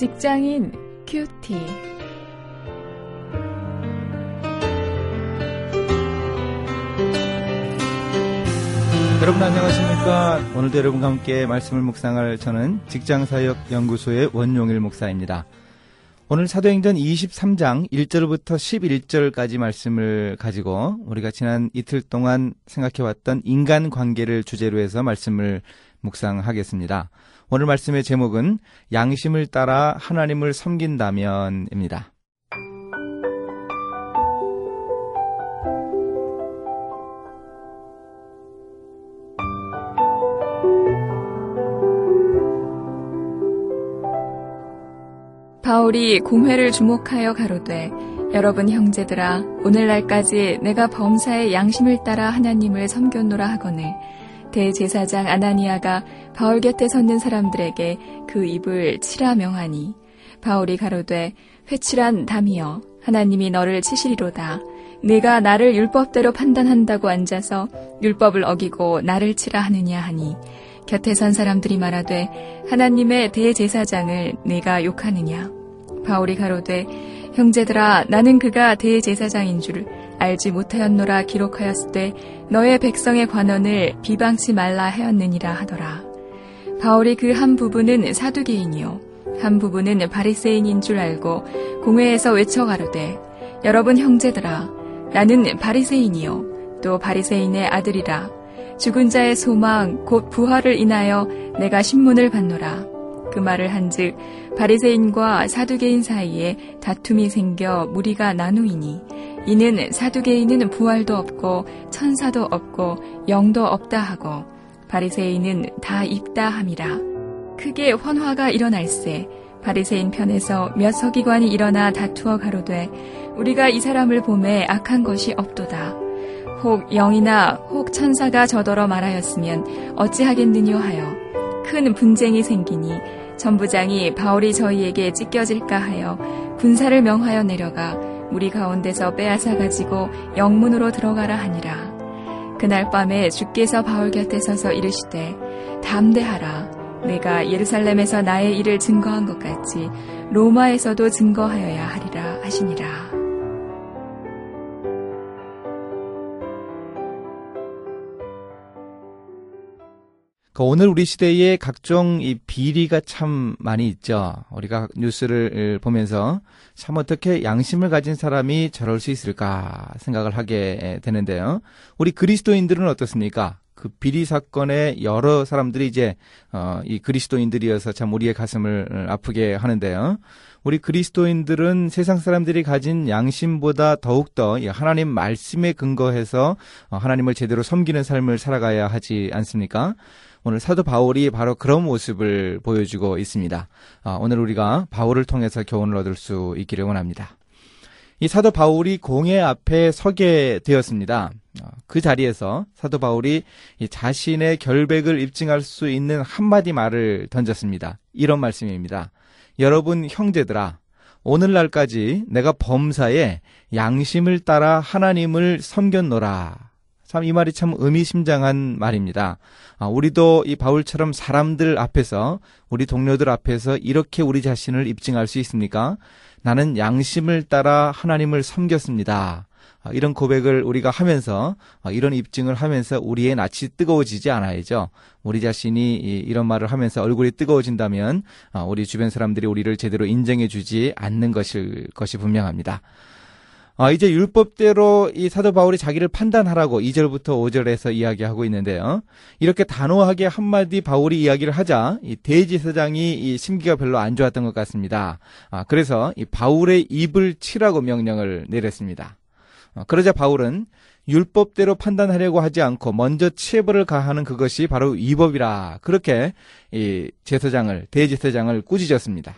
직장인 큐티. 여러분 안녕하십니까? 오늘도 여러분과 함께 말씀을 묵상할 저는 직장사역연구소의 원용일 목사입니다. 오늘 사도행전 23장 1절부터 11절까지 말씀을 가지고 우리가 지난 이틀 동안 생각해왔던 인간 관계를 주제로 해서 말씀을 묵상하겠습니다. 오늘 말씀의 제목은 양심을 따라 하나님을 섬긴다면입니다. 바울이 공회를 주목하여 가로되 여러분 형제들아 오늘날까지 내가 범사의 양심을 따라 하나님을 섬겼노라 하거늘 대제사장 아나니아가 바울 곁에 섰는 사람들에게 그 입을 치라 명하니 바울이 가로되 회칠한 담이여 하나님이 너를 치시리로다. 네가 나를 율법대로 판단한다고 앉아서 율법을 어기고 나를 치라 하느냐 하니 곁에 선 사람들이 말하되 하나님의 대제사장을 네가 욕하느냐? 바울이 가로되 형제들아 나는 그가 대제사장인 줄 알지 못하였노라 기록하였을 때 너의 백성의 관원을 비방치 말라 하였느니라 하더라. 바울이 그 한 부분은 사두개인이요 한 부분은 바리새인인 줄 알고 공회에서 외쳐 가로되 여러분 형제들아 나는 바리새인이요 또 바리새인의 아들이라 죽은 자의 소망 곧 부활을 인하여 내가 신문을 받노라. 그 말을 한즉 바리새인과 사두개인 사이에 다툼이 생겨 무리가 나누이니 이는 사두개인은 부활도 없고 천사도 없고 영도 없다 하고 바리새인은 다 있다 함이라. 크게 환화가 일어날세 바리새인 편에서 몇 서기관이 일어나 다투어 가로되 우리가 이 사람을 봄에 악한 것이 없도다. 혹 영이나 혹 천사가 저더러 말하였으면 어찌하겠느뇨 하여 큰 분쟁이 생기니 전부장이 바울이 저희에게 찢겨질까 하여 군사를 명하여 내려가 우리 가운데서 빼앗아 가지고 영문으로 들어가라 하니라. 그날 밤에 주께서 바울 곁에 서서 이르시되 담대하라. 내가 예루살렘에서 나의 일을 증거한 것 같이 로마에서도 증거하여야 하리라 하시니라. 오늘 우리 시대에 각종 이 비리가 참 많이 있죠. 우리가 뉴스를 보면서 참 어떻게 양심을 가진 사람이 저럴 수 있을까 생각을 하게 되는데요. 우리 그리스도인들은 어떻습니까? 그 비리 사건에 여러 사람들이 이제 어, 이 그리스도인들이어서 참 우리의 가슴을 아프게 하는데요. 우리 그리스도인들은 세상 사람들이 가진 양심보다 더욱더 하나님 말씀에 근거해서 어, 하나님을 제대로 섬기는 삶을 살아가야 하지 않습니까? 오늘 사도 바울이 바로 그런 모습을 보여주고 있습니다. 아, 오늘 우리가 바울을 통해서 교훈을 얻을 수 있기를 원합니다. 이 사도 바울이 공회 앞에 서게 되었습니다. 아, 그 자리에서 사도 바울이 자신의 결백을 입증할 수 있는 한마디 말을 던졌습니다. 이런 말씀입니다. 여러분 형제들아, 오늘날까지 내가 범사에 양심을 따라 하나님을 섬겼노라. 참 이 말이 참 의미심장한 말입니다. 아, 우리도 이 바울처럼 사람들 앞에서 우리 동료들 앞에서 이렇게 우리 자신을 입증할 수 있습니까? 나는 양심을 따라 하나님을 섬겼습니다. 아, 이런 고백을 우리가 하면서 아, 이런 입증을 하면서 우리의 낯이 뜨거워지지 않아야죠. 우리 자신이 이런 말을 하면서 얼굴이 뜨거워진다면 아, 우리 주변 사람들이 우리를 제대로 인정해 주지 않는 것일 것이 분명합니다. 아, 이제 율법대로 이 사도 바울이 자기를 판단하라고 2절부터 5절에서 이야기하고 있는데요. 이렇게 단호하게 한마디 바울이 이야기를 하자 이 대지사장이 이 심기가 별로 안 좋았던 것 같습니다. 아, 그래서 이 바울의 입을 치라고 명령을 내렸습니다. 아, 그러자 바울은 율법대로 판단하려고 하지 않고 먼저 치해벌을 가하는 그것이 바로 위법이라 그렇게 이 제사장을 대제사장을 꾸짖었습니다.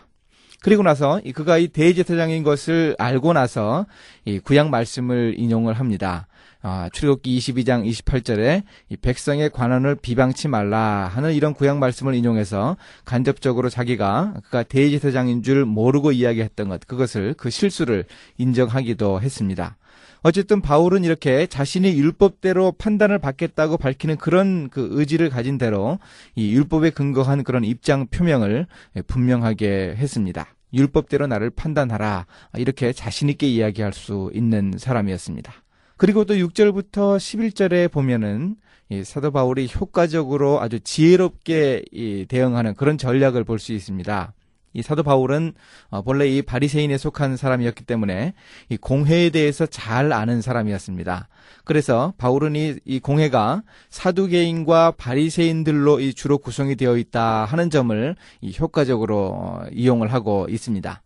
그리고 나서 그가 이 대제사장인 것을 알고 나서 이 구약 말씀을 인용을 합니다. 아, 출애굽기 22장 28절에 이 백성의 관원을 비방치 말라 하는 이런 구약 말씀을 인용해서 간접적으로 자기가 그가 대제사장인 줄 모르고 이야기했던 것 그것을 그 실수를 인정하기도 했습니다. 어쨌든 바울은 이렇게 자신이 율법대로 판단을 받겠다고 밝히는 그런 그 의지를 가진 대로 이 율법에 근거한 그런 입장 표명을 분명하게 했습니다. 율법대로 나를 판단하라. 이렇게 자신있게 이야기할 수 있는 사람이었습니다. 그리고 또 6절부터 11절에 보면은 이 사도 바울이 효과적으로 아주 지혜롭게 이 대응하는 그런 전략을 볼 수 있습니다. 이 사도 바울은 어, 본래 이 바리새인에 속한 사람이었기 때문에 이 공회에 대해서 잘 아는 사람이었습니다. 그래서 바울은 이, 이 공회가 사두개인과 바리새인들로 이 주로 구성이 되어 있다 하는 점을 이 효과적으로 어, 이용을 하고 있습니다.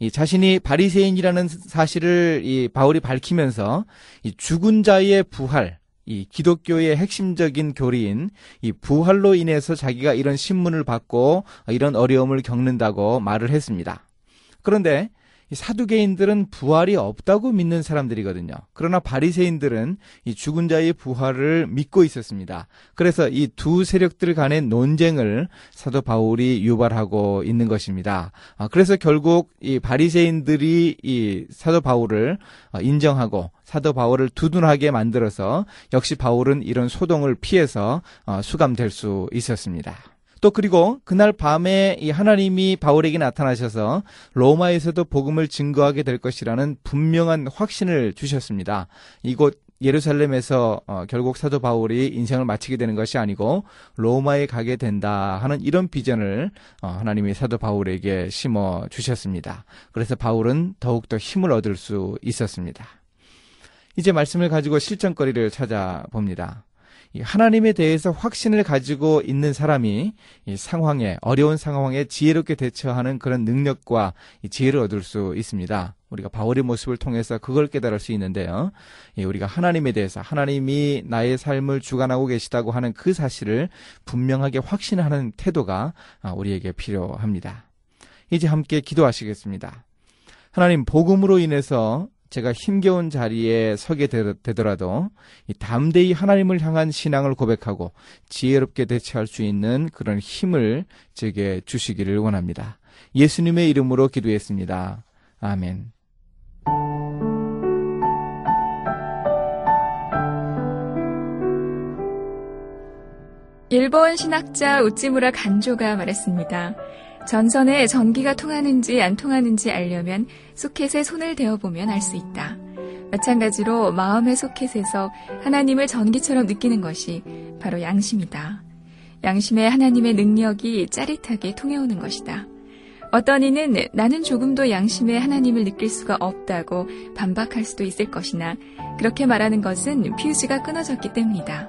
이 자신이 바리새인이라는 사실을 이 바울이 밝히면서 이 죽은 자의 부활 이 기독교의 핵심적인 교리인 이 부활로 인해서 자기가 이런 신문을 받고 이런 어려움을 겪는다고 말을 했습니다. 그런데 이 사두개인들은 부활이 없다고 믿는 사람들이거든요. 그러나 바리새인들은 이 죽은 자의 부활을 믿고 있었습니다. 그래서 이 두 세력들 간의 논쟁을 사도 바울이 유발하고 있는 것입니다. 아, 그래서 결국 이 바리새인들이 이 사도 바울을 어, 인정하고 사도 바울을 두둔하게 만들어서 역시 바울은 이런 소동을 피해서 어, 수감될 수 있었습니다. 또 그리고 그날 밤에 이 하나님이 바울에게 나타나셔서 로마에서도 복음을 증거하게 될 것이라는 분명한 확신을 주셨습니다. 이곳 예루살렘에서 어, 결국 사도 바울이 인생을 마치게 되는 것이 아니고 로마에 가게 된다 하는 이런 비전을 어, 하나님이 사도 바울에게 심어 주셨습니다. 그래서 바울은 더욱더 힘을 얻을 수 있었습니다. 이제 말씀을 가지고 실전거리를 찾아봅니다. 하나님에 대해서 확신을 가지고 있는 사람이 이 상황에 어려운 상황에 지혜롭게 대처하는 그런 능력과 지혜를 얻을 수 있습니다. 우리가 바울의 모습을 통해서 그걸 깨달을 수 있는데요. 우리가 하나님에 대해서 하나님이 나의 삶을 주관하고 계시다고 하는 그 사실을 분명하게 확신하는 태도가 아, 우리에게 필요합니다. 이제 함께 기도하시겠습니다. 하나님 복음으로 인해서 제가 힘겨운 자리에 서게 되더라도 담대히 하나님을 향한 신앙을 고백하고 지혜롭게 대처할 수 있는 그런 힘을 제게 주시기를 원합니다. 예수님의 이름으로 기도했습니다. 아멘. 일본 신학자 우찌무라 간조가 말했습니다. 전선에 전기가 통하는지 안 통하는지 알려면 소켓에 손을 대어보면 알 수 있다. 마찬가지로 마음의 소켓에서 하나님을 전기처럼 느끼는 것이 바로 양심이다. 양심에 하나님의 능력이 짜릿하게 통해오는 것이다. 어떤 이는 나는 조금도 양심에 하나님을 느낄 수가 없다고 반박할 수도 있을 것이나 그렇게 말하는 것은 퓨즈가 끊어졌기 때문이다.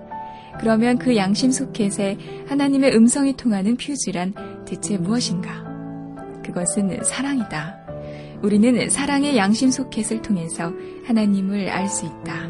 그러면 그 양심 소켓에 하나님의 음성이 통하는 퓨즈란 대체 무엇인가? 그것은 사랑이다. 우리는 사랑의 양심 소켓을 통해서 하나님을 알 수 있다.